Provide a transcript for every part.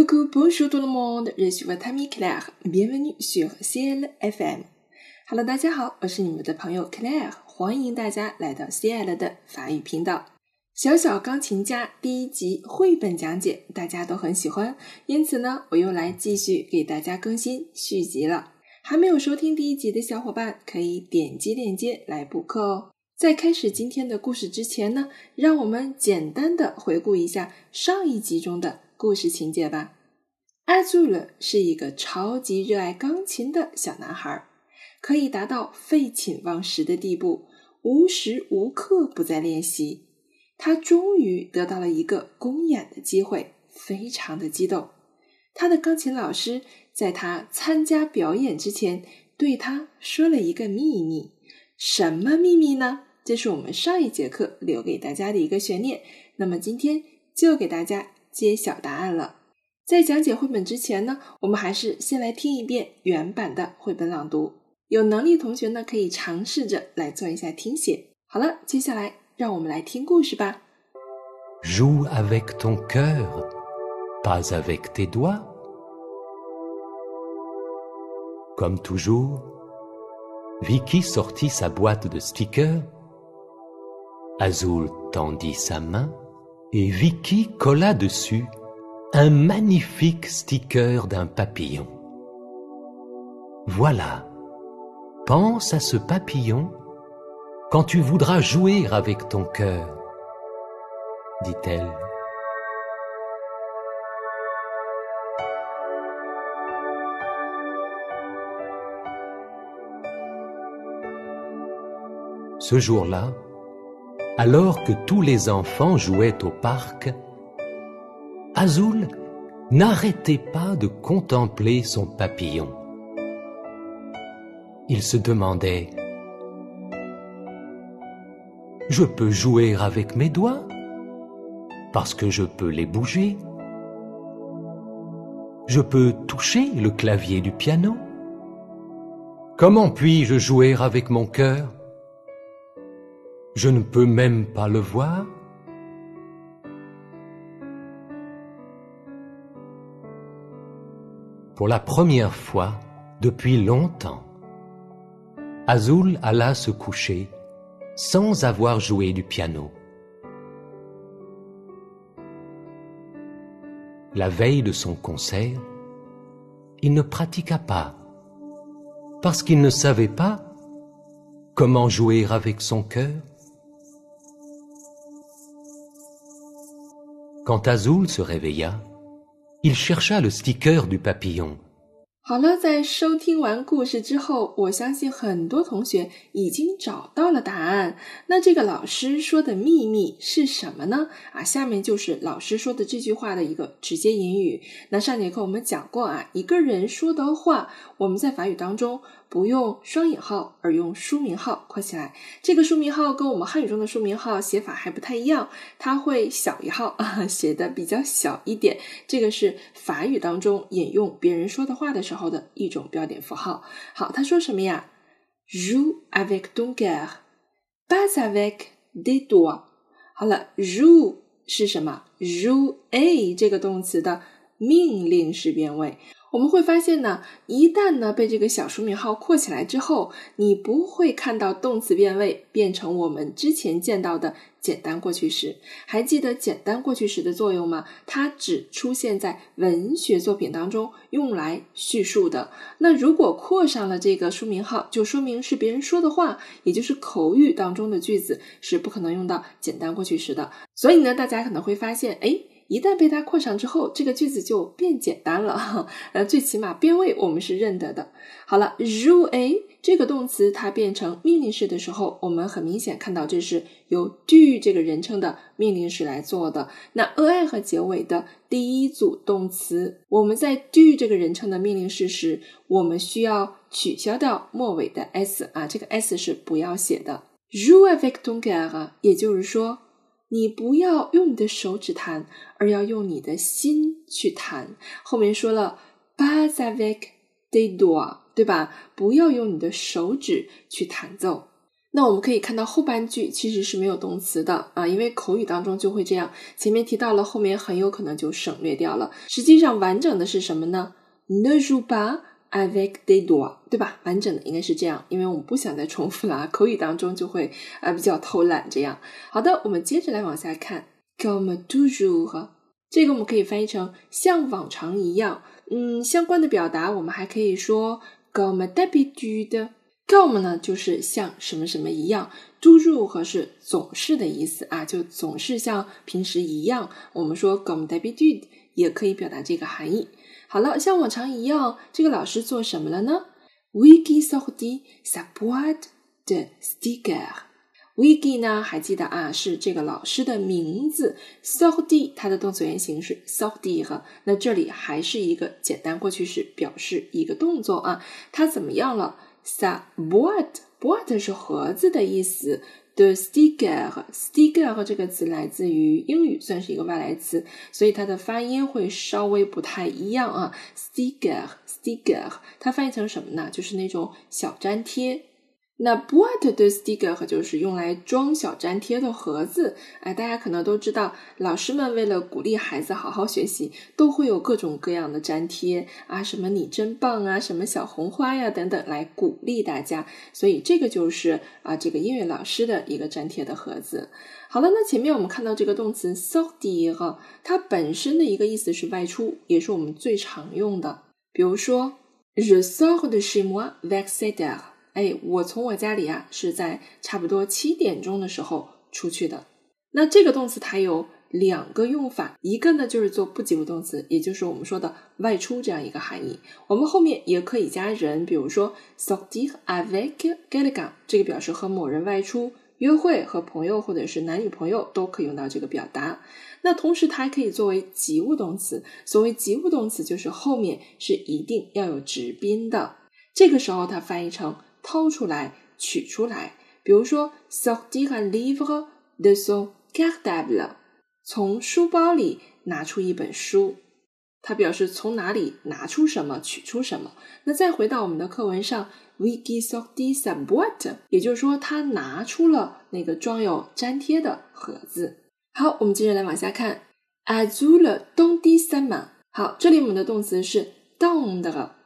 Coucou, bonjour tout le monde, je suis votre ami Claire. Bienvenue sur CL FM. Hello，大家好，我是你们的朋友 Claire，欢迎大家来到 CL 的法语频道。小小钢琴家第一集绘本讲解大家都很喜欢，因此呢，我又来继续给大家更新续集了。还没有收听第一集的小伙伴，可以点击链接来补课哦。在开始今天的故事之前呢，让我们简单的回顾一下上一集中的。故事情节吧。阿祖勒是一个超级热爱钢琴的小男孩，可以达到废寝忘食的地步，无时无刻不在练习。他终于得到了一个公演的机会，非常的激动。他的钢琴老师在他参加表演之前对他说了一个秘密。什么秘密呢？这是我们上一节课留给大家的一个悬念。那么今天就给大家。揭晓答案了。在讲解绘本之前呢，我们还是先来听一遍原版的绘本朗读。有能力同学呢，可以尝试着来做一下听写。好了，接下来让我们来听故事吧。Joue avec ton cœur, pas avec tes doigts. Comme toujours, Vicky sortit sa boîte de stickers. Azul tendit sa main. Et Vicky colla dessus un magnifique sticker d'un papillon. Voilà, pense à ce papillon quand tu voudras jouer avec ton cœur, dit-elle. Ce jour-là, alors que tous les enfants jouaient au parc, Azul n'arrêtait pas de contempler son papillon. Il se demandait Je peux jouer avec mes doigts parce que je peux les bouger. Je peux toucher le clavier du piano. Comment puis-je jouer avec mon cœur? Je ne peux même pas le voir. Pour la première fois depuis longtemps, Azul alla se coucher sans avoir joué du piano. La veille de son concert, il ne pratiqua pas parce qu'il ne savait pas comment jouer avec son cœur. Quand Azul se réveilla, il chercha le sticker du papillon 好了，在收听完故事之后，我相信很多同学已经找到了答案。那这个老师说的秘密是什么呢？啊，下面就是老师说的这句话的一个直接引语。那上节课我们讲过啊，一个人说的话，我们在法语当中不用双引号，而用书名号括起来。这个书名号跟我们汉语中的书名号写法还不太一样，它会小一号啊，写的比较小一点。这个是法语当中引用别人说的话的时候。的一种标点符号。好，他说什么呀？Joue avec ton cœur, pas avec des doigts。好了，joue 是什么？joue a 这个动词的命令式变位。我们会发现呢，一旦呢被这个小书名号括起来之后，你不会看到动词变位变成我们之前见到的简单过去时。还记得简单过去时的作用吗？它只出现在文学作品当中用来叙述的。那如果括上了这个书名号，就说明是别人说的话，也就是口语当中的句子是不可能用到简单过去时的。所以呢，大家可能会发现，哎。一旦被它扩上之后，这个句子就变简单了。呃，最起码变位我们是认得的。好了，rua 这个动词它变成命令式的时候，我们很明显看到这是由 do 这个人称的命令式来做的。那 a 和结尾的第一组动词，我们在 do 这个人称的命令式时，我们需要取消掉末尾的 s 啊，这个 s 是不要写的。joue avec ton cœur，也就是说。你不要用你的手指弹，而要用你的心去弹。后面说了，pas avec des doigts，对吧？不要用你的手指去弹奏。那我们可以看到后半句其实是没有动词的啊，因为口语当中就会这样。前面提到了，后面很有可能就省略掉了。实际上完整的是什么呢？Ne joue pas avec des do 啊对吧？完整的应该是这样，因为我们不想再重复了啊，口语当中就会啊比较偷懒这样。好的，我们接着来往下看，comme toujours，这个我们可以翻译成像往常一样。嗯，相关的表达我们还可以说 comme d'habitude。comme 呢，就是像什么什么一样；toujours 是总是的意思啊，就总是像平时一样。我们说 comme d'habitude 也可以表达这个含义。好了，像往常一样，这个老师做什么了呢？Wiki sorti sa boîte de stickers。Wiki 呢，还记得啊，是这个老师的名字。sorti 它的动词原形是 sorti 哈，那这里还是一个简单过去式，表示一个动作啊。它怎么样了？sa boîte，boîte 是盒子的意思。的 sticker，sticker 和这个词来自于英语，算是一个外来词，所以它的发音会稍微不太一样啊。sticker，sticker，它翻译成什么呢？就是那种小粘贴。那 boîte de sticker 就是用来装小粘贴的盒子。哎，大家可能都知道，老师们为了鼓励孩子好好学习，都会有各种各样的粘贴啊，什么你真棒啊，什么小红花呀等等，来鼓励大家。所以这个就是啊，这个音乐老师的一个粘贴的盒子。好了，那前面我们看到这个动词 sortir，它本身的一个意思是外出，也是我们最常用的。比如说，je sors de chez moi vers sept heures。哎，我从我家里啊是在差不多七点钟的时候出去的。那这个动词它有两个用法，一个呢就是做不及物动词，也就是我们说的外出这样一个含义。我们后面也可以加人，比如说 sortir avec quelqu'un，这个表示和某人外出约会，和朋友或者是男女朋友都可以用到这个表达。那同时它还可以作为及物动词。所谓及物动词，就是后面是一定要有直宾的。这个时候它翻译成。掏出来，取出来。比如说，sortir un livre de son cartable，从书包里拿出一本书。它表示从哪里拿出什么，取出什么。那再回到我们的课文上，Vicky sorti sa boîte，也就是说，他拿出了那个装有粘贴的盒子。好，我们接着来往下看，Azul don di sa main。好，这里我们的动词是 don 的。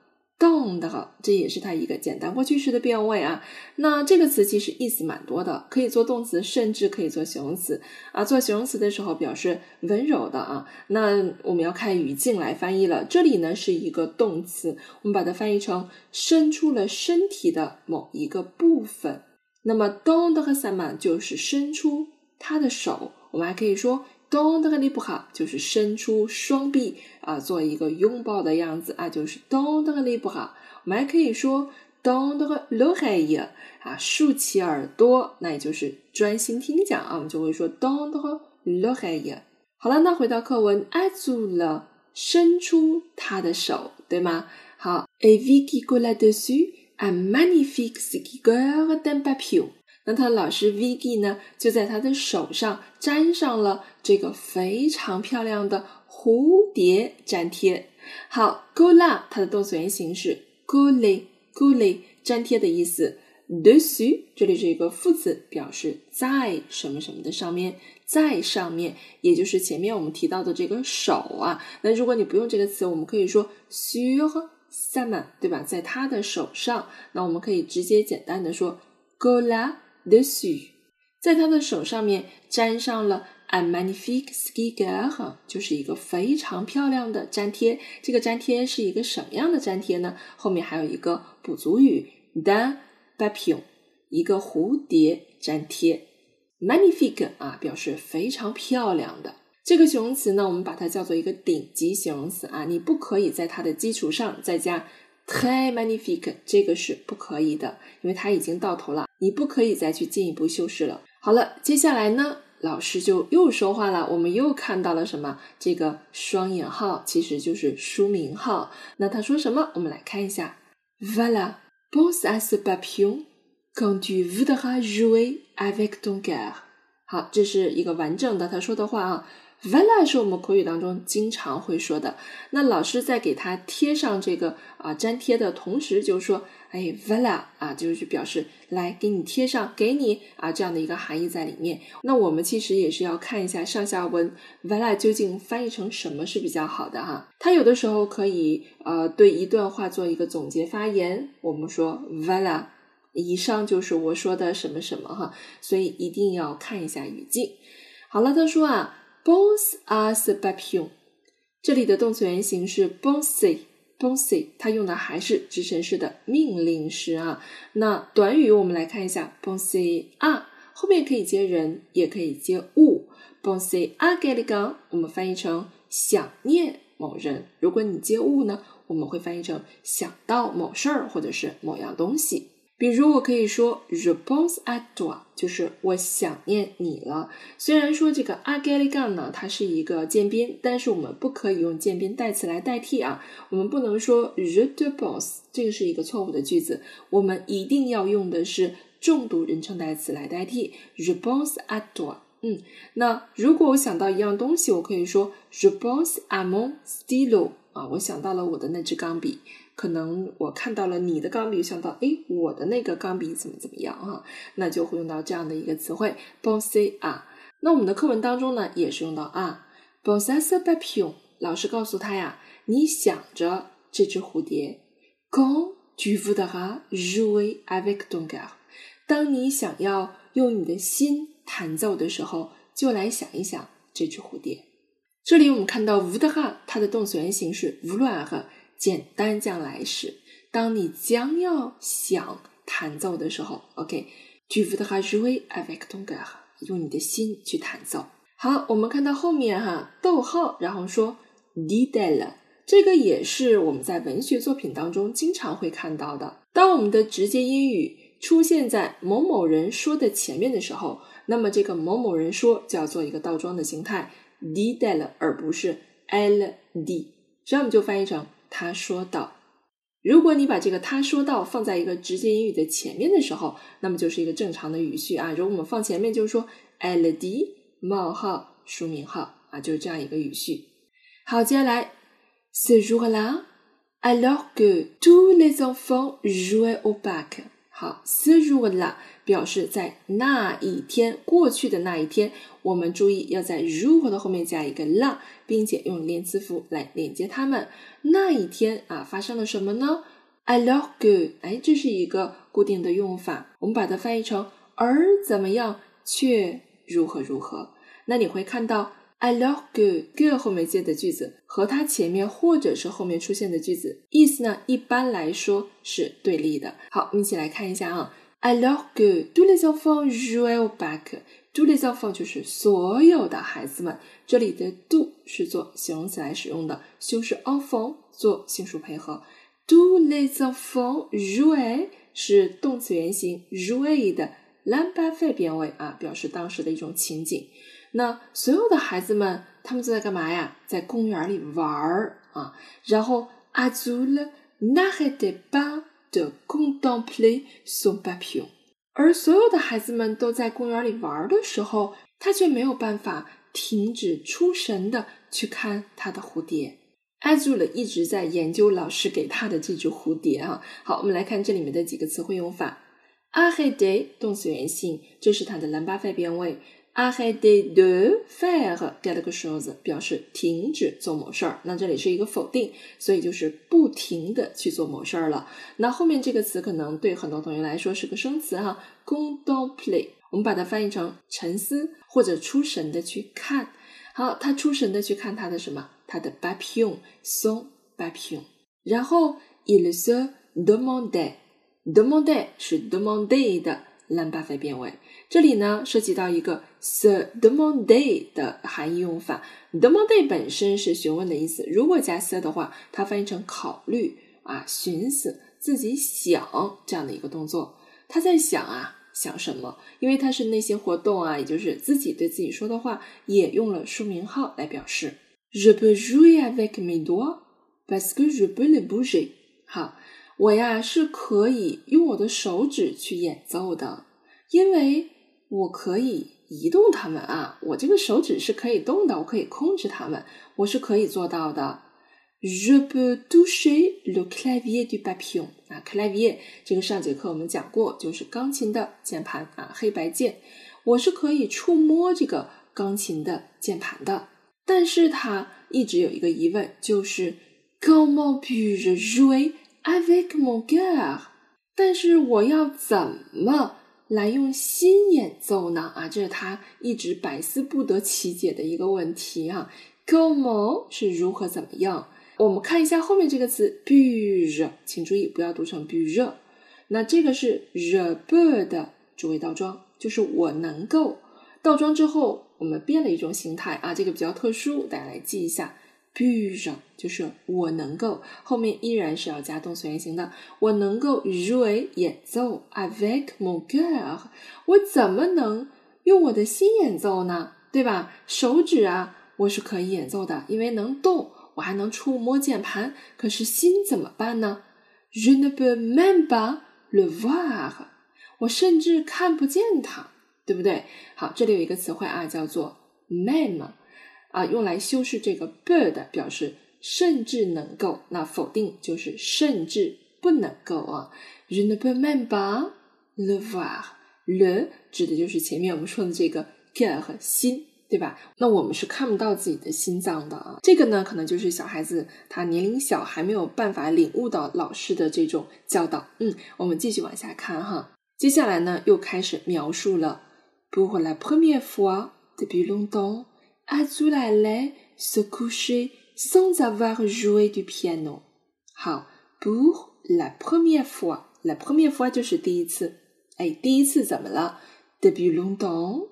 动的，这也是它一个简单过去式的变位啊。那这个词其实意思蛮多的，可以做动词，甚至可以做形容词啊。做形容词的时候表示温柔的啊。那我们要看语境来翻译了。这里呢是一个动词，我们把它翻译成伸出了身体的某一个部分。那么动的和 sama 就是伸出他的手，我们还可以说。动的和力不好，就是伸出双臂啊，做一个拥抱的样子啊，就是动的和力不好。我们还可以说动的和露海也啊，竖起耳朵，那也就是专心听讲啊，我们就会说动的和露海也。好了，那回到课文，挨住了，伸出他的手，对吗？好，A Vicky colla dessus un magnifique sticker d'un papio。那他的老师 Vicky 呢，就在他的手上粘上了这个非常漂亮的蝴蝶粘贴。好，gula，它的动词原形是 coller，coller 粘贴的意思。dessus 这里是一个副词，表示在什么什么的上面，在上面，也就是前面我们提到的这个手啊。那如果你不用这个词，我们可以说 sur sa main，对吧？在他的手上。那我们可以直接简单的说 gula dessus，在他的手上面粘上了 a magnifique sticker，就是一个非常漂亮的粘贴。这个粘贴是一个什么样的粘贴呢？后面还有一个补足语 da papion，一个蝴蝶粘贴。magnifique 啊，表示非常漂亮的。这个形容词呢，我们把它叫做一个顶级形容词啊，你不可以在它的基础上再加。très magnifique，这个是不可以的，因为它已经到头了，你不可以再去进一步修饰了。好了，接下来呢，老师就又说话了，我们又看到了什么？这个双引号其实就是书名号。那他说什么？我们来看一下。Voilà，pense à ce papillon quand tu voudras jouer avec ton cœur。好，这是一个完整的他说的话啊。Villa 是我们口语当中经常会说的。那老师在给它贴上这个啊粘贴的同时，就说，哎，villa 啊，就是表示来给你贴上，给你啊这样的一个含义在里面。那我们其实也是要看一下上下文，villa 究竟翻译成什么是比较好的哈。它有的时候可以呃对一段话做一个总结发言。我们说 villa 以上就是我说的什么什么哈，所以一定要看一下语境。好了，他说啊。Pense the papillon，这里的动词原形是 bonsi，bonsi，它用的还是直陈式的命令式啊。那短语我们来看一下，pense à 后面可以接人，也可以接物。pense à quelqu'un，我们翻译成想念某人。如果你接物呢，我们会翻译成想到某事儿或者是某样东西。比如我可以说 je pense à toi，就是我想念你了。虽然说这个 a g a l i g a n 呢，它是一个渐宾，但是我们不可以用渐宾代词来代替啊。我们不能说 je te pense，这个是一个错误的句子。我们一定要用的是重读人称代词来代替 je pense à toi。嗯，那如果我想到一样东西，我可以说 je pense à mon stylo，啊，我想到了我的那支钢笔。可能我看到了你的钢笔，想到哎，我的那个钢笔怎么怎么样哈？那就会用到这样的一个词汇 pense à。那我们的课文当中呢，也是用到啊，pense à ce papillon。老师告诉他呀，你想着这只蝴蝶，quand tu voudras jouer avec ton cœur。当你想要用你的心弹奏的时候，就来想一想这只蝴蝶。这里我们看到 voudra，它的动词原形是 vouloir。简单将来时，当你将要想弹奏的时候，OK，tu voudras jouer avec ton cœur，用你的心去弹奏。好，我们看到后面哈，逗号，然后说 didel，这个也是我们在文学作品当中经常会看到的。当我们的直接英语出现在某某人说的前面的时候，那么这个某某人说就要做一个倒装的形态 didel，而不是 ld，这样我们就翻译成。他说道：“如果你把这个他说道放在一个直接英语的前面的时候，那么就是一个正常的语序啊。如果我们放前面，就是说 ld 冒号书名号啊，就是这样一个语序。好，接下来 ce jour-là, alors que tous les enfants jouaient au parc。好，ce jour-là。”表示在那一天过去的那一天，我们注意要在如何的后面加一个 la，并且用连词符来连接它们。那一天啊，发生了什么呢？I love good，哎，这是一个固定的用法，我们把它翻译成而怎么样却如何如何。那你会看到 I love good，good 后面接的句子和它前面或者是后面出现的句子意思呢，一般来说是对立的。好，我们一起来看一下啊。Alors que tous les enfants jouaient au parc，tous les enfants 就是所有的孩子们。这里的 do 是做形容词来使用的，修饰 enfant 做性数配合。tous les enfants jouaient 是动词原形 jouer 的 l'imparfait 变位啊，表示当时的一种情景。那所有的孩子们他们都在干嘛呀？在公园里玩儿啊。然后 Azul n'arrêtait pas。的 contempler son papillon，而所有的孩子们都在公园里玩的时候，他却没有办法停止出神的去看他的蝴蝶。Azul 一直在研究老师给他的这只蝴蝶啊。好，我们来看这里面的几个词汇用法。Arrêter 动词原形，这是它的蓝巴 a 变位。Arrêter de faire quelque chose 表示停止做某事儿，那这里是一个否定，所以就是不停的去做某事儿了。那后面这个词可能对很多同学来说是个生词哈，contempler，我们把它翻译成沉思或者出神的去看。好，他出神的去看他的什么？他的 papillon，son papillon。然后 il se demandait，demandait 是 demander 的。兰巴菲变位，这里呢涉及到一个 se demander 的含义用法。demander 本身是询问的意思，如果加 se 的话，它翻译成考虑啊、寻思、自己想这样的一个动作。他在想啊，想什么？因为它是那些活动啊，也就是自己对自己说的话，也用了书名号来表示。Je peux jouer avec mes doigts parce que je peux les bouger。好。我呀是可以用我的手指去演奏的，因为我可以移动它们啊，我这个手指是可以动的，我可以控制它们，我是可以做到的。Je peux toucher le clavier du papillon 啊，clavier 这个上节课我们讲过，就是钢琴的键盘啊，黑白键，我是可以触摸这个钢琴的键盘的。但是他一直有一个疑问，就是 Comment puis-je jouer avec mon cœur？但是我要怎么来用心演奏呢？啊，这是他一直百思不得其解的一个问题啊。Como 是如何怎么样？我们看一下后面这个词 puis-je，请注意不要读成 puis-je。那这个是 je peux 的主谓倒装，就是我能够。倒装之后，我们变了一种形态啊，这个比较特殊，大家来记一下。Puis-je 就是我能够，后面依然是要加动词原形的。我能够 j o u e 演奏 avec mon cœur，我怎么能用我的心演奏呢？对吧？手指啊，我是可以演奏的，因为能动。我还能触摸键盘，可是心怎么办呢？Je ne peux même pas le voir，我甚至看不见它，对不对？好，这里有一个词汇啊，叫做 même，啊，用来修饰这个 bird，，表示甚至能够。那否定就是甚至不能够啊。Remember le voir le 指的就是前面我们说的这个 cœur 和心。对吧？那我们是看不到自己的心脏的啊。这个呢，可能就是小孩子他年龄小，还没有办法领悟到老师的这种教导。嗯，我们继续往下看哈。接下来呢，又开始描述了。Pour la première fois depuis longtemps, Azul allait se coucher sans avoir joué du piano。好，Pour la première fois，la première fois 就是第一次。哎，第一次怎么了？Depuis longtemps。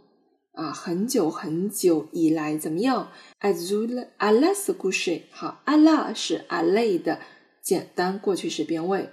啊，很久很久以来怎么样？Azul alas couche，好，ala 是 ale 的简单过去式变位，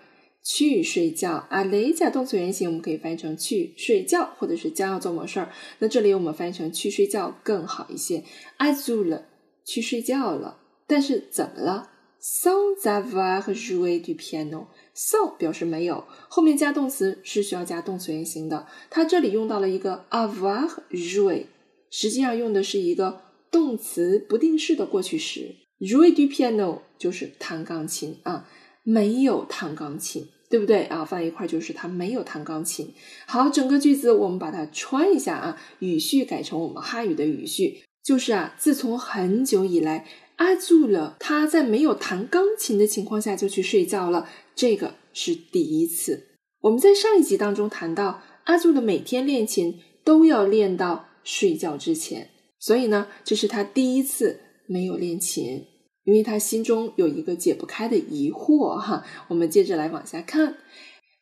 去睡觉。ale 加动词原形，我们可以翻译成去睡觉，或者是将要做某事儿。那这里我们翻译成去睡觉更好一些。Azul 去睡觉了，但是怎么了？Sans avoir joué du piano。so 表示没有，后面加动词是需要加动词原形的。它这里用到了一个 avoir joué，实际上用的是一个动词不定式的过去时。jouer du piano 就是弹钢琴啊，没有弹钢琴，对不对啊？放一块就是他没有弹钢琴。好，整个句子我们把它穿一下啊，语序改成我们汉语的语序，就是啊，自从很久以来。阿祖了，他在没有弹钢琴的情况下就去睡觉了，这个是第一次。我们在上一集当中谈到，阿祖的每天练琴都要练到睡觉之前，所以呢，这是他第一次没有练琴，因为他心中有一个解不开的疑惑哈。我们接着来往下看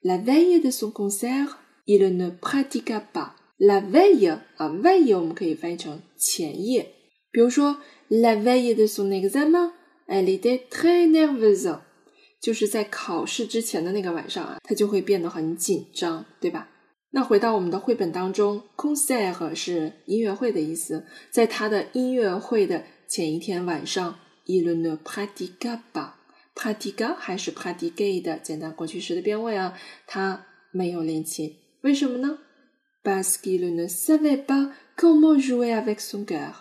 ，La veille de son concert, il ne pratiqua pas. La veille 啊，veille 我们可以翻译成前夜，比如说。La veille de son examen, elle était très nerveuse。就是在考试之前的那个晚上啊，她就会变得很紧张，对吧？那回到我们的绘本当中，concert 是音乐会的意思。在他的音乐会的前一天晚上，il ne pratiqua pas。pratiqua 还是 pratique 的简单过去时的变位啊，他没有练琴，为什么呢？Parce qu'il ne savait pas comment jouer avec son cœur。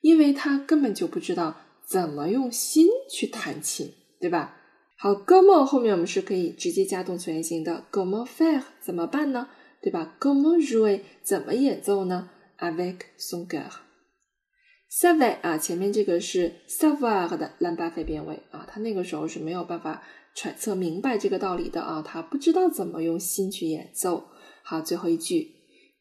因为他根本就不知道怎么用心去弹琴，对吧？好，comment 后面我们是可以直接加动词原形的，comment faire 怎么办呢？对吧？comment jouer 怎么演奏呢？avec son cœur。Savoir 啊，前面这个是 savoir 的兰巴菲变位啊，他那个时候是没有办法揣测明白这个道理的啊，他不知道怎么用心去演奏。好，最后一句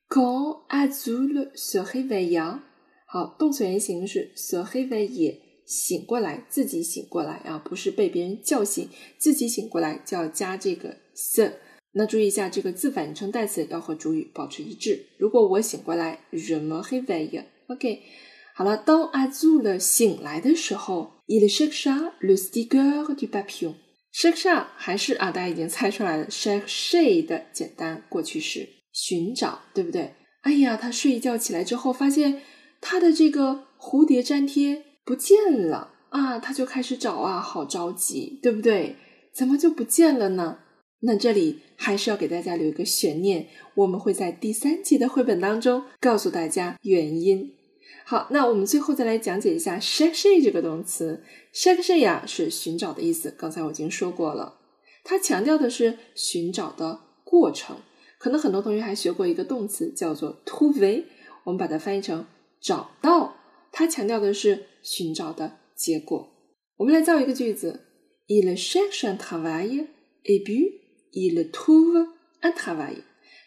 ，quand Azul se réveilla。好，动词原形是 se réveille，醒过来，自己醒过来啊，不是被别人叫醒，自己醒过来就要加这个 se。那注意一下，这个字反义成代词要和主语保持一致。如果我醒过来，je me réveille，OK。好了，当阿祖勒醒来的时候，il chercha le sticker du papillon。chercha 还是啊，大家已经猜出来了，cherche 的简单过去式，寻找，对不对？哎呀，他睡一觉起来之后发现。他的这个蝴蝶粘贴不见了啊，他就开始找啊，好着急，对不对？怎么就不见了呢？那这里还是要给大家留一个悬念，我们会在第三集的绘本当中告诉大家原因。好，那我们最后再来讲解一下 chercher 这个动词。chercher 呀是寻找的意思，刚才我已经说过了，它强调的是寻找的过程。可能很多同学还学过一个动词叫做 “tuv”，我们把它翻译成找到，它强调的是寻找的结果。我们来造一个句子：Il cherche un travail et puis il trouve un travail。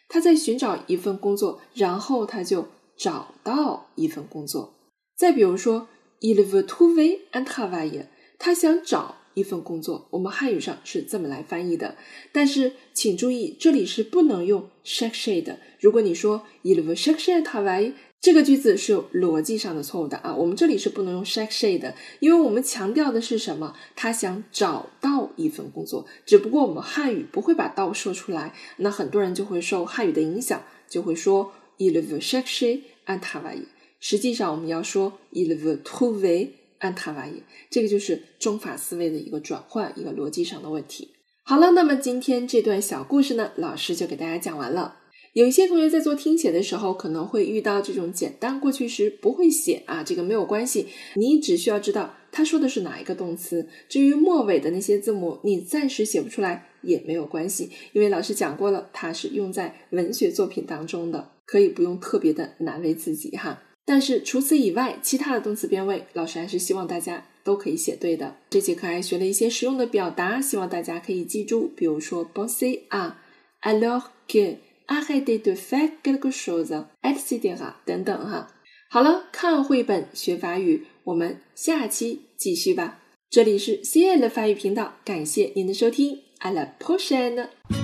他在寻找一份工作，然后他就找到一份工作。再比如说：Il veut trouver un travail。他想找一份工作。我们汉语上是这么来翻译的，但是请注意，这里是不能用 chercher 的。如果你说 Il veut chercher un travail。这个句子是有逻辑上的错误的啊！我们这里是不能用 chercher 的，因为我们强调的是什么？他想找到一份工作，只不过我们汉语不会把到说出来，那很多人就会受汉语的影响，就会说 il veut chercher un travail。实际上我们要说 il veut trouver un travail。这个就是中法思维的一个转换，一个逻辑上的问题。好了，那么今天这段小故事呢，老师就给大家讲完了。有一些同学在做听写的时候，可能会遇到这种简单过去时不会写啊，这个没有关系，你只需要知道他说的是哪一个动词。至于末尾的那些字母，你暂时写不出来也没有关系，因为老师讲过了，它是用在文学作品当中的，可以不用特别的难为自己哈。但是除此以外，其他的动词变位，老师还是希望大家都可以写对的。这节课还学了一些实用的表达，希望大家可以记住，比如说 bossy 啊，alors que。arrêter de faire quelque chose, etc. 等等哈。好了，看绘本学法语，我们下期继续吧。这里是 C L 的法语频道，感谢您的收听，à la prochaine。